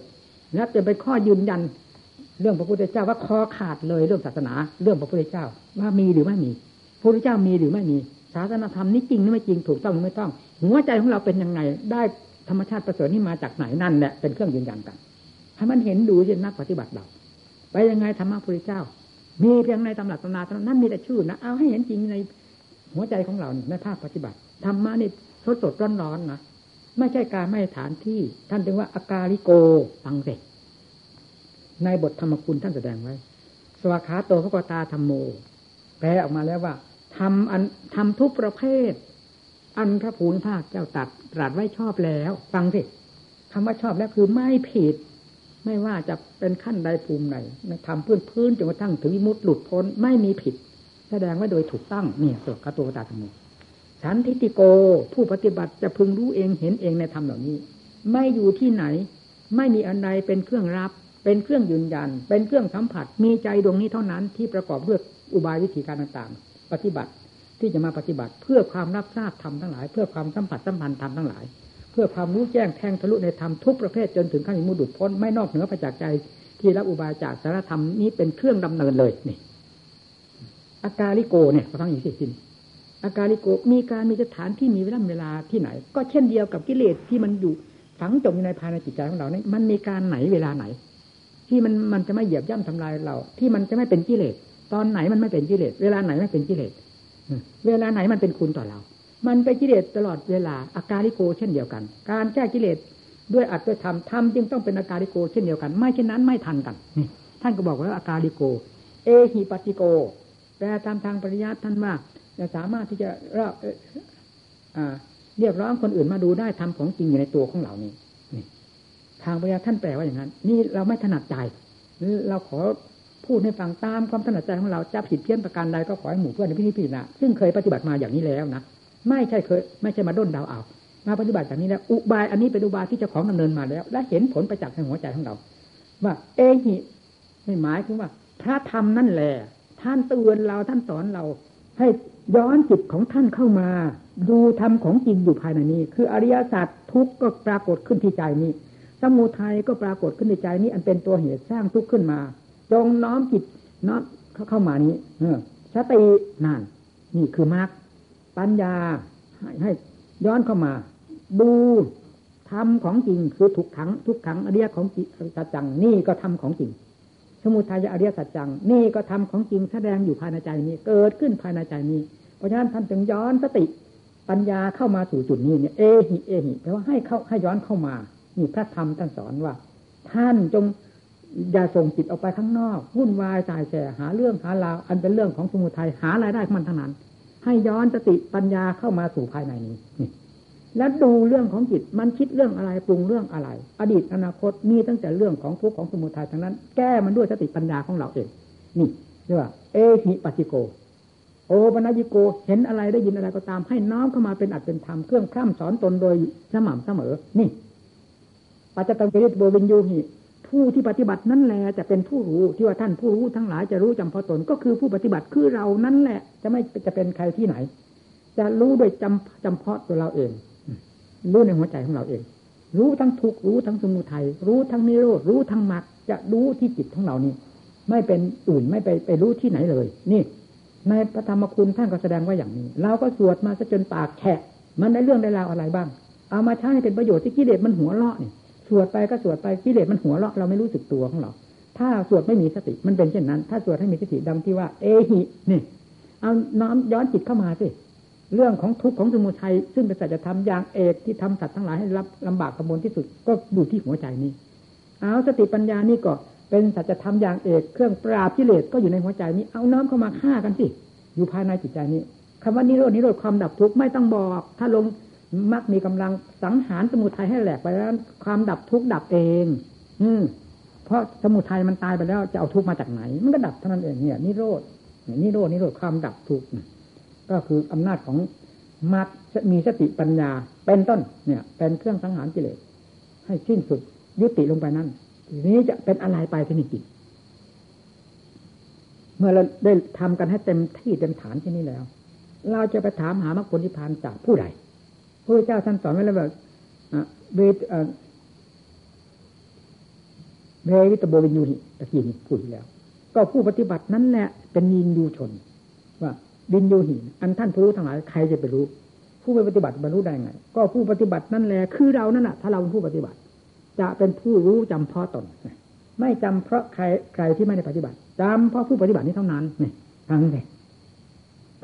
และจะเป็นข้อยืนยัน เรื่องพระพุทธเจ้าว่าคอขาดเลยเรื่องศาสนา เรื่องพระพุทธเจ้า ว่ามีหรือไม่มีพระพุทธเจ้ามีหรือไม่มีศาสนาธรรมนี้จริงหรือไม่จริงถูกต้องหรือไม่ต้อง หัวใจของเราเป็นยังไง ได้ธรรมชาติประเสริฐนี้มาจากไหนนั่นแหละเป็นเครื่องยืนยันกันให้มันเห็นดูเช่นนักปฏิบัติเราไปยังไงธรรมะพระพุทธเจ้า มีเพียงในตำรับตำนาเท่านั้นมีแต่ชื่อนะเอาให้เห็นจริงในหัวใจของเราในภาคปฏิบัติธรรมะนี่สดสดร้อนร้อนนะไม่ใช่การไม่ฐานที่ ท่านถึงว่าอากาลิโกฟังเสร็จในบทธรรมคุณท่านแสดงไว้ สวาขาโตพระกตาธรรมโม แปลออกมาแล้วว่าทำอันทำทุกประเภท อันพระภูมิภาคเจ้าตัดตรัสไว้ชอบแล้ว ฟังสิคำว่าชอบแล้วคือไม่ผิด ไม่ว่าจะเป็นขั้นใดภูมิไหนทำพื้นพื้นจนกระทั่งถึงวิมุตติหลุดพ้นไม่มีผิด แสดงไว้โดยถูกต้องนี่สุขตัวตาธรรมฉันทิติโกผู้ปฏิบัติจะพึงรู้เองเห็นเองในธรรมเหล่านี้ ไม่อยู่ที่ไหน ไม่มีอันใดเป็นเครื่องรับ เป็นเครื่องยืนยัน เป็นเครื่องสัมผัส มีใจดวงนี้เท่านั้นที่ประกอบด้วยอุบายวิธีการต่างๆ ปฏิบัติที่จะมาปฏิบัติเพื่อความรับทราบธรรมทั้งหลาย เพื่อความสัมผัสสัมพันธ์ธรรมทั้งหลาย เพื่อความรู้แจ้งแทงทะลุในธรรมทุกประเภทจนถึงขั้นมุดุดพ้นไม่นอกเหนือไปจากใจที่รับอุบายจากสารธรรมนี้เป็นเครื่องดำเนินเลยนี่อาการลิโกเนี่ยฟังอีกสิอาการลิโกมีการมีสถานที่มีเวลาเวลาที่ไหน ก็เช่นเดียวกับกิเลสที่มันอยู่ฝังจมอยู่ในภายในจิตใจของเราเนี่ยมันมีการไหนเวลาไหน ที่มันมันจะไม่เหยียบย่ำทำลายเรา ที่มันจะไม่เป็นกิเลสตอนไหนมันไม่เป็นกิเลสเวลาไหนไม่เป็นกิเลสเวลาไหนมันเป็นคุณต่อเรา มันเป็นกิเลสตลอดเวลาอาการิโกเช่นเดียวกัน การแก้กิเลสด้วยอัดด้วยธรรมธรรมจึงต้องเป็นอาการิโกเช่นเดียวกัน ไม่เช่นนั้นไม่ทันกันนี่ท่านก็บอกว่าอาการิโก เอหิปติโกแปลตามทางปริยัติท่านว่าจะสามารถที่จะเรียกร้องคนอื่นมาดูได้ทำของจริงอยู่ในตัวของเรานี่นี่ทางปริยัติท่านแปลว่าอย่างนั้น นี่เราไม่ถนัดใจเราขอพูดให้ฟังตามความถนัดใจของเราจะผิดเพี้ยนประการใดก็ขอให้หมู่เพื่อนในพิธีพิจารณาซึ่งเคยปฏิบัติมาอย่างนี้แล้วนะ ไม่ใช่เคย ไม่ใช่มาด้นดาวเอา มาปฏิบัติแบบนี้แล้วอุบายอันนี้เป็นอุบายที่เจ้าของดำเนินมาแล้ว และเห็นผลประจักษ์ในหัวใจของเรา ว่าเอหิไม่หมายถึงว่า พระธรรมนั่นแหละ ท่านเตือนเราท่านสอนเรา ให้ย้อนจิตของท่านเข้ามา ดูธรรมของจริงอยู่ภายในนี้ คืออริยสัจทุกข์ก็ปรากฏขึ้นที่ใจนี้สมุทัยก็ปรากฏขึ้นในใจนี้ อันเป็นตัวเหตุสร้างทุกข์ขึ้นมา จงน้อมจิตน้อมเข้ามานี้เออสตินั่นนี่คือมรรค ปัญญาให้ย้อนเข้ามา ดูทำของจริงคือทุกขัง ทุกขังอริยของจิตจังนี่ก็ทำของจริง สมุทัยอริยสัจจัง นี่ก็ทำของจริงแสดงอยู่ภายในใจนี้ เกิดขึ้นภายในใจนี้ เพราะฉะนั้นท่านจึงย้อนสติปัญญาเข้ามาสู่จุดนี้เนี่ยเอหิเอหิแปลว่าให้เข้าให้ย้อนเข้ามานี่พระธรรมท่านสอนว่า ท่านจงอย่าส่งจิตออกไปข้างนอกวุ่นวายสายแสหาเรื่องหาราวอันเป็นเรื่องของสมุทัยหารายได้มันทั้งนั้น ให้ย้อนสติปัญญาเข้ามาสู่ภายในนี้ แล้วดูเรื่องของจิตมันคิดเรื่องอะไรปรุงเรื่องอะไร อดีตอนาคตมีตั้งแต่เรื่องของทุกข์ของสมุทัยทั้งนั้น แก้มันด้วยสติปัญญาของเราเองนี่เรียกว่า เอหิปัจิโก โอปัญิโกเห็นอะไรได้ยินอะไรก็ตาม ให้น้อมเข้ามาเป็นอัตเป็นธรรมเครื่องคร่ำสอนตนโดยสม่ำเสมอ นี่ปัจจตังเปริตโบวินยูหิ ผู้ที่ปฏิบัตินั่นแหละจะเป็นผู้รู้ที่ว่าท่านผู้รู้ทั้งหลายจะรู้จำเพาะตนก็คือผู้ปฏิบัติคือเรานั่นแหละ จะไม่จะเป็นใครที่ไหน จะรู้โดยจำจำเพาะตัวเราเอง รู้ในหัวใจของเราเอง รู้ทั้งทุกรู้ทั้งสมุทัยรู้ทั้งนิโรธรู้ทั้งมรรคจะรู้ที่จิตของเรานี่ไม่เป็นอื่นไม่ไปไปรู้ที่ไหนเลย นี่ ในพระธรรมคุณท่านก็แสดงว่าอย่างนี้ เราก็สวดมาซะจนปากแฉะมันได้เรื่องได้ราวอะไรบ้าง เอามาใช้เป็นประโยชน์ที่กิเลสมันหัวเราะนี่ สวดไปก็สวดไปกิเลสมันหัวเราะเราไม่รู้สึกตัวของเรา ถ้าสวดไม่มีสติมันเป็นเช่นนั้น ถ้าสวดให้มีสติดังที่ว่า เอหินี่ เอาน้อมย้อนจิตเข้ามาสิเรื่องของทุกข์ของสมุทัยซึ่งเป็นสัจธรรมอย่างเอกที่ทำสัตว์ทั้งหลายให้รับลำบากกระบวนที่สุดก็อยู่ที่หัวใจนี้เอาสติปัญญานี่ก็เป็นสัจธรรมอย่างเอกเครื่องปราบกิเลสก็อยู่ในหัวใจนี้เอาน้อมเข้ามาฆ่ากันสิอยู่ภายในจิตใจนี้คำว่านิโรดนิโรธความดับทุกข์ไม่ต้องบอก ถ้าลง มักมีกำลังสังหารสมุทัยให้แหลกไปแล้ว ความดับทุกข์ดับเอง อืมเพราะสมุทัยมันตายไปแล้วจะเอาทุกข์มาจากไหน มันก็ดับเท่านั้นเองเนี่ยนิโรดนิโรดนิโรธความดับทุกข์ก็คืออำนาจของมัดมีสติปัญญา เป็นต้นเนี่ย เป็นเครื่องสังหารกิเลสให้สิ้นสุดยุติลงไปนั่นทีนี้จะเป็นอะไรไปที่นี่จิตเมื่อเราได้ทำกันให้เต็มที่เต็มฐานที่นี่แล้ว เราจะไปถามหามรรคผลนิพพานจากผู้ใด พระเจ้าท่านสอนไว้แล้วแบบเวทเววิตโบวินยูหิตะกี้นี่พูดแล้ว ก็ผู้ปฏิบัตินั้นแหละเป็นยินยูชน ว่าดินยูหิอันท่านผู้รู้ทั้งหลายใครจะไปรู้ ผู้ไปปฏิบัติบรรลุได้ไง ก็ผู้ปฏิบัตินั่นแหละคือเรานั่นแหะถ้าเราเป็นผู้ปฏิบัติ จะเป็นผู้รู้จำเพาะตนไม่จำเพราะใครใครที่ไม่ได้ปฏิบัติจำเพราะผู้ปฏิบัตินี้เท่านั้นนี่ทั้งนี้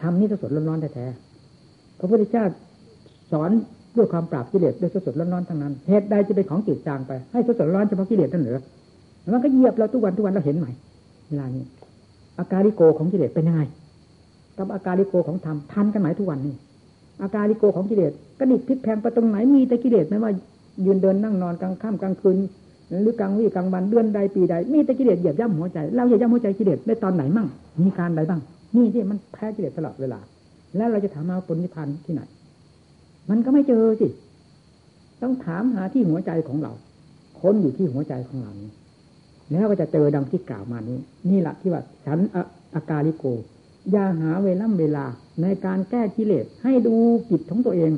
ทำนี่สดร้อนๆแท้ๆพระพุทธเจ้า สอนด้วยความปราบกิเลสด้วยสดๆร้อนๆทั้งนั้นเหตุใดจะเป็นของจืดจางไปให้สดๆร้อนเฉพาะกิเลสนั่นเหรอมันก็เหยียบเราทุกวันทุกวันเราเห็นใหม่เวลานี้อาการิโกของกิเลสเป็นยังไงกับอาการิโกของธรรมทันกันไหมทุกวันนี้อาการิโกของกิเลสกระดิกพลิกแพงไปตรงไหนมีแต่กิเลสไม่ว่ายืนเดินนั่งนอนกลางค่ำกลางคืนหรือกลางวี่กลางวันเดือนใดปีใดมีแต่กิเลสเหยียบย่ำหัวใจเราเหยียบย่ำหัวใจกิเลสได้ตอนไหนมั่งมีการใดบ้างนี่ที่มันแพ้กิเลสตลอดเวลา แล้วเราจะถามมาผลนิพพานที่ไหน มันก็ไม่เจอสิ ต้องถามหาที่หัวใจของเรา ค้นอยู่ที่หัวใจของเรานี้แล้วก็จะเจอดังที่กล่าวมานี้ นี่แหละที่ว่าฉันอาการลิโก อย่าหาเวลาเวลาในการแก้กิเลสให้ดูจิตของตัวเอง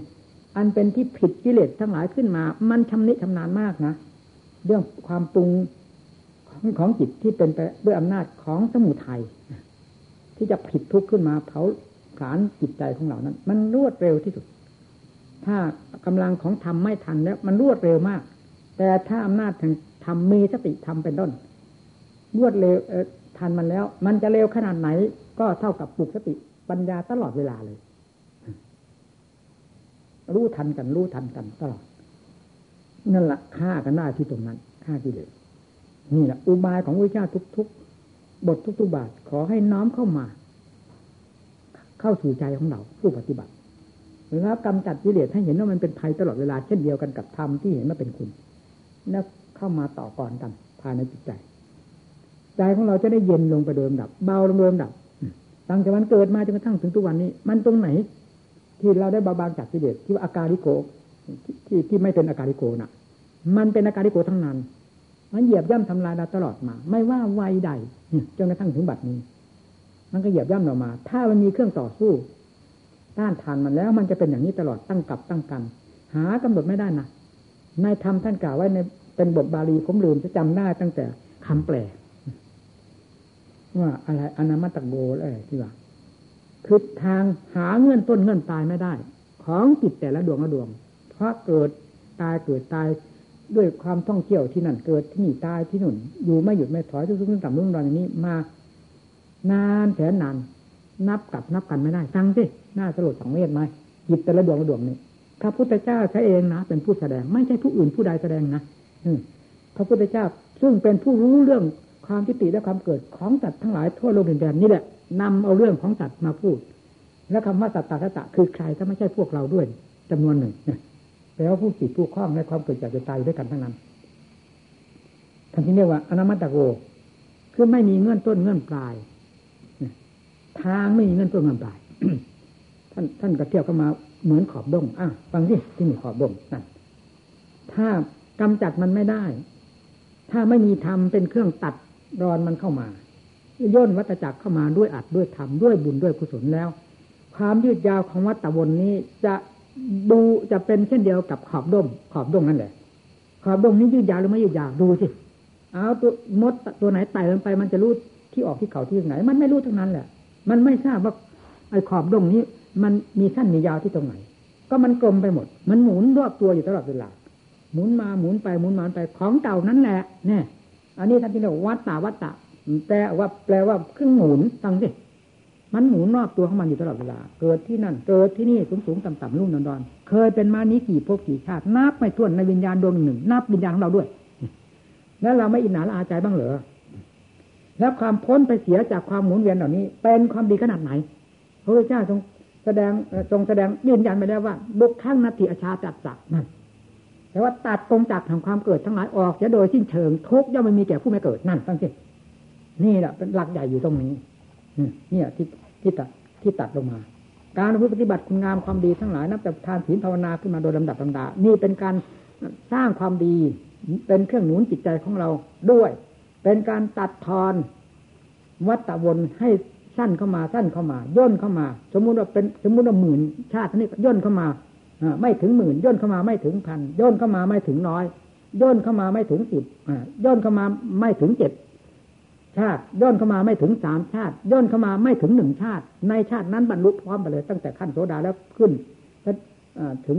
อันเป็นที่ผิดกิเลสทั้งหลายขึ้นมา มันชำนิชำนาญมากนะ เรื่องความปรุงของของจิตที่เป็นไปด้วยอำนาจของสมุทัยที่จะผิดทุกข์ขึ้นมาเผาผลาญจิตใจของเรานั้น มันรวดเร็วที่สุด ถ้ากำลังของธรรมไม่ทันแล้ว มันรวดเร็วมาก แต่ถ้าอำนาจแห่งธรรมมีสติธรรมเป็นต้น รวดเร็วทันมันแล้ว มันจะเร็วขนาดไหน ก็เท่ากับปลุกสติปัญญาตลอดเวลาเลย รู้ทันกัน รู้ทันกันตลอดนั่นแหละฆ่ากันได้ที่ตรงนั้นฆ่ากิเลสนี่แหละอุบายของพระเจ้าทุก ๆ บททุกๆบาทขอให้น้อมเข้ามา เข้าสู่ใจของเราผู้ปฏิบัติ แล้วกำจัดกิเลสให้เห็นว่ามันเป็นภัยตลอดเวลาเช่นเดียวกันกับธรรมที่เห็นว่าเป็นคุณแล้วเข้ามาต่อก่อนกันภายในจิตใจใจของเราจะได้เย็นลงไปโดยลำดับ เบาลงโดยลำดับตั้งแต่วันเกิดมาจนกระทั่งถึงทุกวันนี้ มันตรงไหน ที่เราได้เบาบางจากกิเลสที่ว่าอาการิโกที่ที่ไม่เป็นอาการิโกน่ะ มันเป็นอาการิโกทั้งนั้น มันเหยียบย่ำทำลายเราตลอดมา ไม่ว่าวัยใดจนกระทั่งถึงบัดนี้ มันก็เหยียบย่ำเรามา ถ้ามันมีเครื่องต่อสู้ ต้านทานมันแล้ว มันจะเป็นอย่างนี้ตลอดตั้งกับตั้งกัน หากำหนดไม่ได้นะในธรรมท่านกล่าวไว้ในเป็นบทบาลีผมลืมจะจำได้ตั้งแต่คำแปลว่าอะไรอนามัตโกอะไรที่ว่าคือทางหาเงื่อนต้นเงื่อนตายไม่ได้ ของจิตแต่ละดวงละดวง เพราะเกิดตายเกิดตายด้วยความท่องเที่ยวที่นั่นเกิดที่นี่ตายที่นู่นอยู่ไม่หยุดไม่ถอยทุกๆุต่ำรุ่งรอนอย่างนี้มา นานแสนนาน นับกับนับกันไม่ได้ฟังสิหน้าสลดสังเวชไหมหยิบแต่ละดวงละดวงนี้พระพุทธเจ้าใช้เองนะเป็นผู้แสดง ไม่ใช่ผู้อื่นผู้ใดแสดงนะพระพุทธเจ้าซึ่งเป็นผู้รู้เรื่องความทิฏฐิและความเกิดของสัตว์ทั้งหลายทั่วโลกดินแดนนี่แหละนำเอาเรื่องของสัตว์มาพูด และคำว่าสัตตาทัตตะคือใครถ้าไม่ใช่พวกเราด้วยจำนวนหนึ่งแปลว่าผู้ติดผู้คล้องในความเกิดจากจะตายด้วยกันทั้งนั้นท่านที่เรียกว่าอนามัตโกคือไม่มีเงื่อนต้นเงื่อนปลาย ทางไม่มีเงื่อนเงื่อนปลายท่านท่านก็เที่ยบเข้ามาเหมือนขอบดงอะฟังสิที่มีขอบดงนั่นถ้ากำจัดมันไม่ได้ ถ้าไม่มีธรรมเป็นเครื่องตัดรอนมันเข้ามาย่นวัตจักรเข้ามาด้วยอัดด้วยธรรมด้วยบุญด้วยกุศลแล้ว ความยืดยาวของวัตวนนี้จะดูจะเป็นเช่นเดียวกับขอบด้มขอบด้งนั่นแหละ ขอบด้งนี้ยืดยาวหรือไม่ยืดยาวดูสิเอาตัวมดตัวไหนไต่ลงไปมันจะรู้ที่ออกที่เขาที่ไหน มันไม่รู้ทั้งนั้นแหละ มันไม่ทราบว่าไอ้ขอบดงนี้ มันมีสั้นมียาวที่ตรงไหน ก็มันกลมไปหมด มันหมุนรอบตัวอยู่ตลอดเวลาหมุนมาหมุนไปหมุนมาไปของเก่านั้นแหละเนี่ยอันนี้ท่านที่เรียกวัตตาวัตตะแปลว่าแปลว่าเครื่องหมุนฟังสิมันหมุนรอบตัวของมันอยู่ตลอดเวลา เกิดที่นั่น เกิดที่นี่สูงสูงต่ำต่ำรุ่มนอนดอนเคยเป็นมานี้กี่ภพกี่ชาตินับไม่ถ้วนในวิญญาณดวงหนึ่ง นับวิญญาณของเราด้วย แล้วเราไม่อินหนาละอาใจบ้างเหรอ แล้วความพ้นไปเสียจากความหมุนเวียนเหล่านี้ เป็นความดีขนาดไหน พระพุทธเจ้าทรงแสดงทรงแสดงยืนยันไปแล้วว่า บุคขั้งนาทีอาชาจัดจักนั่นแต่ว่าตัดตรงจากทางความเกิดทั้งหลายออกเสียโดยสิ้นเชิงทุกย่อมไม่มีแก่ผู้ไม่เกิดนั่นฟังสินี่แหละเป็นหลักใหญ่อยู่ตรงนี้เนี่ยที่ที่ตัดที่ตัดลงมา การปฏิบัติคุณงามความดีทั้งหลายนับแต่ทานศีลภาวนาขึ้นมาโดยลำดับลำดานี่เป็นการสร้างความดีเป็นเครื่องหนุนจิตใจของเราด้วย เป็นการตัดทอนวัตวนให้สั้นเข้ามาสั้นเข้ามา ย่นเข้ามา สมมุติว่าเป็นสมมุติว่าหมื่นชาตินี้ย่นเข้ามาไม่ถึงหมื่นย่นเข้ามาไม่ถึงพันย่นเข้ามาไม่ถึงน้อย ย่นเข้ามาไม่ถึงสิบย่นเข้ามาไม่ถึงเจ็ดชาติย่นเข้ามาไม่ถึงสามชาติ ย่นเข้ามาไม่ถึงหนึ่งชาติ ในชาตินั้นบรรลุพร้อมไปเลย ตั้งแต่ขั้นโสดาแล้วขึ้นถึง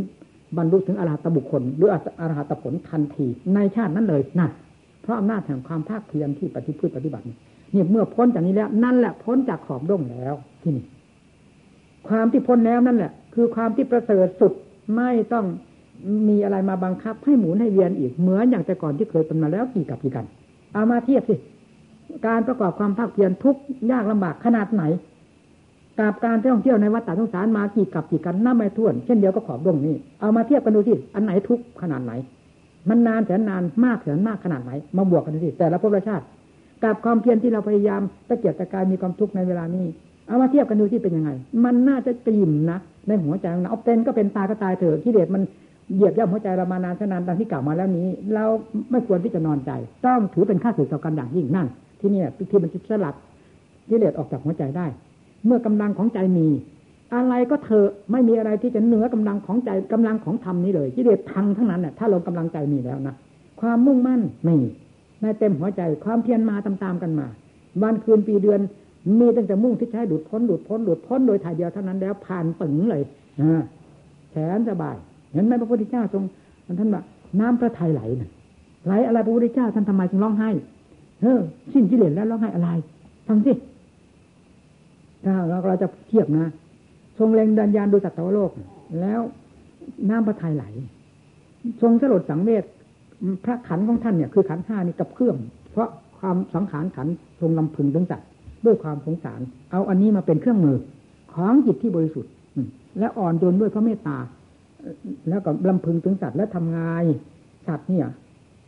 บรรลุถึงอรหัตบุคคล หรืออรหัตผลทันที ในชาตินั้นเลยนะ เพราะอำนาจแห่งความภาคเพียรที่ปฏิพฤติปฏิบัตินี่เมื่อพ้นจากนี้แล้ว นั่นแหละพ้นจากขอบด้งแล้วที่นี่ความที่พ้นแล้วนั่นแหละ คือความที่ประเสริฐสุดไม่ต้องมีอะไรมาบังคับให้หมุนให้เวียนอีกเหมือนอย่างแต่ก่อนที่เคยเป็นมาแล้วกี่กับกี่กัน เอามาเทียบสิการประกอบความภาคเพียรทุกยากลำบากขนาดไหนกับการท่องเที่ยวในวัดตาสงสารมากี่กับกี่กันน้าไม่ท้วนเช่นเดียวก็ขอบดงนี้เอามาเทียบกันดูสิอันไหนทุกขนาดไหน มันนานแสนนานมากแสนมากขนาดไหน มาบวกกันสิแต่ละภพชาติกับความเพียรที่เราพยายามตะเกียบตะกายมีความทุกข์ในเวลานี้ เอามาเทียบกันดูที่เป็นยังไง มันน่าจะกลิ่มนะในหัวใจของเราเอาเป็นก็เป็นตายก็ตายเถอะที่เด็ดมันเหยียบย่ำหัวใจเรามานานนานดังที่กล่าวมาแล้วนี้ เราไม่ควรที่จะนอนใจ ต้องถือเป็นค่าสึกต่อกันอย่างยิ่งนั่น ที่นี่ที่มันจะสลัดกิเลสออกจากหัวใจได้ เมื่อกำลังของใจมี อะไรก็เถอะไม่มีอะไรที่จะเหนือกำลังของใจกำลังของธรรมนี้เลยกิเลสพังทั้งนั้นน่ะถ้าลงกำลังใจมีแล้วนะความมุ่งมั่นไม่ในเต็มหัวใจความเพียรมาตามๆกันมาวันคืนปีเดือนมีตั้งแต่มุ่งที่ใช้ดูดพ้นดูดพ้นดูดพ้นโดยถ่ายเดียวเท่านั้นแล้วผ่านปึงเลยนะแสนสบายเห็นไหมพระพุทธเจ้าทรงท่านว่าน้ำพระทัยไหลไหลอะไรพระพุทธเจ้าท่านทำไมจึงร้องไห้เออสิ้นกิเลสแล้วร้องไห้อะไรฟังสิถ้าเราจะเทียบนะ ทรงเล็งดันยานดูสัตว์โลก แล้วน้ำพระทัยไหล ทรงสลดสังเวชพระขันของท่านเนี่ยคือขันห้านี่กับเครื่อง เพราะความสังขารขันทรงลำพึงถึงสัตว์ด้วยความสงสาร เอาอันนี้มาเป็นเครื่องมือของจิตที่บริสุทธิ์และอ่อนโยนด้วยพระเมตตา แล้วก็ลำพึงถึงสัตว์และทำงานสัตว์เนี่ย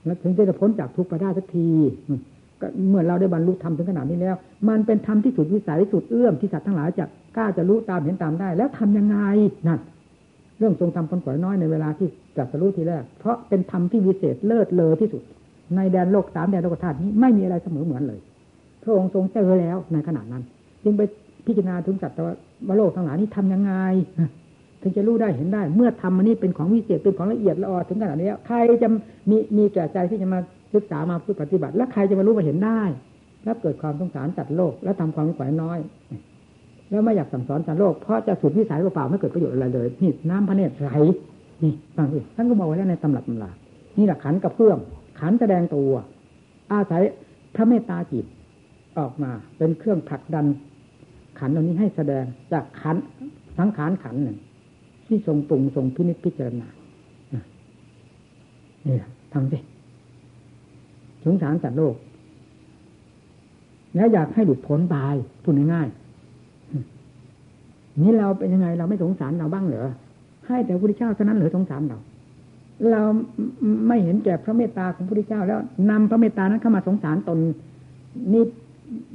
แล้วถึงจะพ้นจากทุกข์ไปได้สักที เมื่อเราได้บรรลุธรรมถึงขนาดนี้แล้ว มันเป็นธรรมที่สุดวิสัยที่สุดเอื้อมที่สัตว์ทั้งหลายจะกล้าจะรู้ตามเห็นตามได้ แล้วทํำยังไงนั่นเรื่องทรงทำคนขวายน้อยในเวลาที่จัะรู้ทีแรก เพราะเป็นธรรมที่วิเศษเลิศเลอที่สุด ในแดนโลกสามแดนโลกธาตุนี้ไม่มีอะไรเสมอเหมือนเลย พระองค์ทรงเจอแล้วในขณะนั้น จึงไปพิจารณาถึงสัตว์วโลกทั้งหลายนี้ทำยังไงถึงจะรู้ได้เห็นได้ เมื่อทำมันนี้เป็นของวิเศษเป็นของละเอียดละออถึงขนาดนี้ ใครจะมีมีแก่ใจที่จะมา ศึกษามาพูดปฏิบัติ แล้วใครจะมารู้มาเห็นได้ แล้วเกิดความสงสารจัดโลก แล้วทำความขวายน้อย แล้วไม่อยากสั่งสอนจัดโลกเพราะจะสุดวิสัยเปล่าไม่เกิดประโยชน์อะไรเลยนี่น้ำพระเนตรไหลนี่ฟังดิท่านก็บอกไว้แล้วในตำรับตำรานี่แหละขันกระเพื่อมขันแสดงตัว อาศัยพระเมตตาจิตออกมาเป็นเครื่องผลักดัน ขันเหล่านี้ให้แสดงจากขันสังขารขันหนึ่งที่ทรงปรุงทรงพินิจพิจารณานี่ทำสิ สงสารสัตว์โลก แล้วอยากให้หลุดพ้นบายพูดง่ายๆนี่เราเป็นยังไง เราไม่สงสารเราบ้างเหรอให้แต่พระพุทธเจ้าเท่านั้นเหรือสงสารเราเราไม่เห็นแก่พระเมตตาของพระพุทธเจ้า แล้วนำพระเมตตานั้นเข้ามาสงสารตนนี่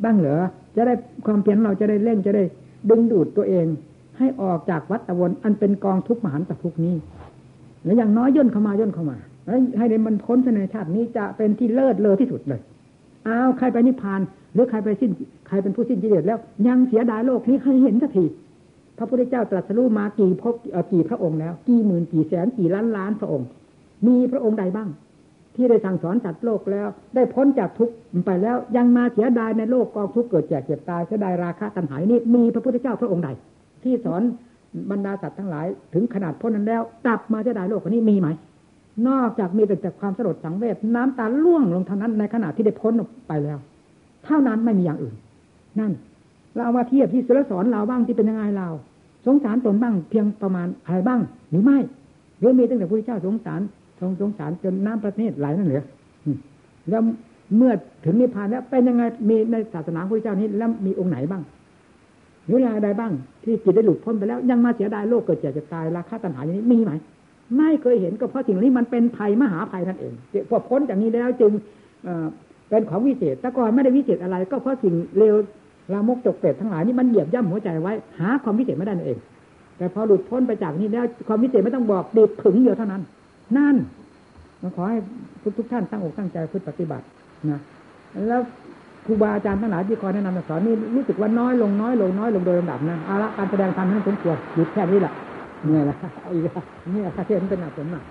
บ้างเหรอจะได้ความเพียรเราจะได้เล่นจะได้ดึงดูดตัวเอง ให้ออกจากวัฏวนอันเป็นกองทุกข์มหันตทุกนี้ แล้วอย่างน้อยย่นเข้ามาย่นเข้ามา ให้ได้มันพ้นในชาตินี้จะเป็นที่เลิศเลอที่สุดเลยอ้าวใครไปนิพพานหรือใครไปสิ้นใครเป็นผู้สิ้นกิเลสแล้ว ยังเสียดายโลกนี้ให้เห็นสักทีพระพุทธเจ้าตรัสรู้มากี่พบกี่พระองค์แล้ว กี่หมื่นกี่แสนกี่ล้านล้านพระองค์ มีพระองค์ใดบ้าง ที่ได้สั่งสอนสัตว์โลกแล้ว ได้พ้นจากทุกข์ไปแล้ว ยังมาเสียดายในโลกกองทุกข์เกิดแก่เจ็บตายเสียดายราคะตัณหานี่มีพระพุทธเจ้าพระองค์ใด ที่สอนบรรดาสัตว์ทั้งหลาย ถึงขนาดพ้นนั้นแล้วกลับมาเสียดายโลกนี้มีไหม นอกจากมีแต่ความสลดสังเวชน้ำตาล่วงลงเท่านั้นในขณะที่ได้พ้นไปแล้ว เท่านั้นไม่มีอย่างอื่น นั่นเราเอามาเทียบที่สุรสอนเราบ้างที่เป็นยังไงเรา สงสารตนบ้างเพียงประมาณอะไรบ้าง หรือไม่หรือมีตั้งแต่พระเจ้าสงสารทรงสงสารจนน้ำประเทศไหลนั่นเหรอแล้วเมื่อถึงนิพพานแล้วเป็นยังไงมีในศาสนาพระเจ้านี้แล้วมีองค์ไหนบ้างหรืออะไรใดบ้าง ที่จิตได้หลุดพ้นไปแล้ว ยังมาเสียดายโลกเกิดเจ็บจะตายราคาตัณหาอย่างนี้มีไหม ไม่เคยเห็นก็เพราะสิ่งนี้มันเป็นภัยมหาภัยนั่นเองพอพ้นจากนี้แล้วจึงเป็นของวิเศษแต่ก่อนไม่ได้วิเศษอะไร ก็เพราะสิ่งเลวลามกจกเป็ดทั้งหลายนี่มันเหยียบย่ำหัวใจไว้ หาความวิเศษไม่ได้นั่นเอง แต่พอหลุดพ้นไปจากนี้แล้วความวิเศษไม่ต้องบอกดิบถึงเดียวเท่านั้น นั่นมาขอให้ทุกทุกท่านตั้งอกตั้งใจพุทธปฏิบัตินะแล้วครูบาอาจารย์ทั้งหลายที่คอยแนะนำสอนนี่รู้สึกว่าน้อยลงน้อยลงน้อยลงโดยลำดับนะอาละการแสดงธรรมนั้นสมควรหยุดแค่นี้แหละ นี่แหละอีกนี่ประเทียนเป็นหนักผมหนัก